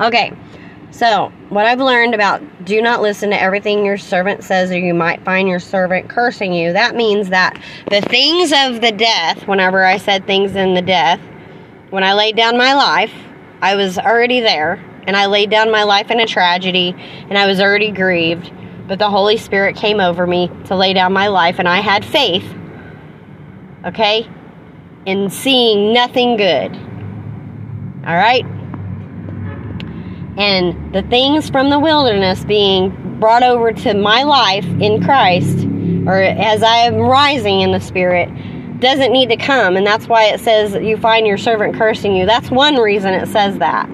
Okay, so what I've learned about do not listen to everything your servant says, or you might find your servant cursing you. That means that the things of the death, whenever I said things in the death, when I laid down my life, I was already there, and I laid down my life in a tragedy, and I was already grieved. But the Holy Spirit came over me to lay down my life, and I had faith, okay, in seeing nothing good. All right? And the things from the wilderness being brought over to my life in Christ, or as I am rising in the Spirit, doesn't need to come. And that's why it says you find your servant cursing you. That's one reason it says that.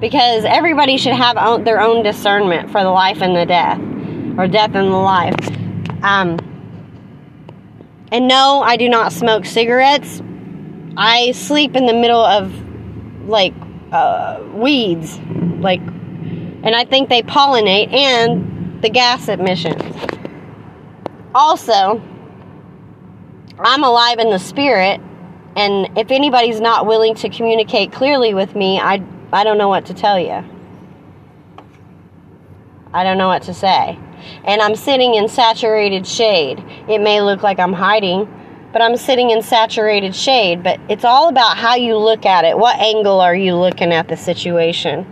Because everybody should have their own discernment for the life and the death, or death and the life. Um, and no, I do not smoke cigarettes. I sleep in the middle of like uh, weeds, like, and I think they pollinate and the gas emissions. Also, I'm alive in the spirit, and if anybody's not willing to communicate clearly with me, I I don't know what to tell you. I don't know what to say. And I'm sitting in saturated shade. It may look like I'm hiding, but I'm sitting in saturated shade. But it's all about how you look at it. What angle are you looking at the situation?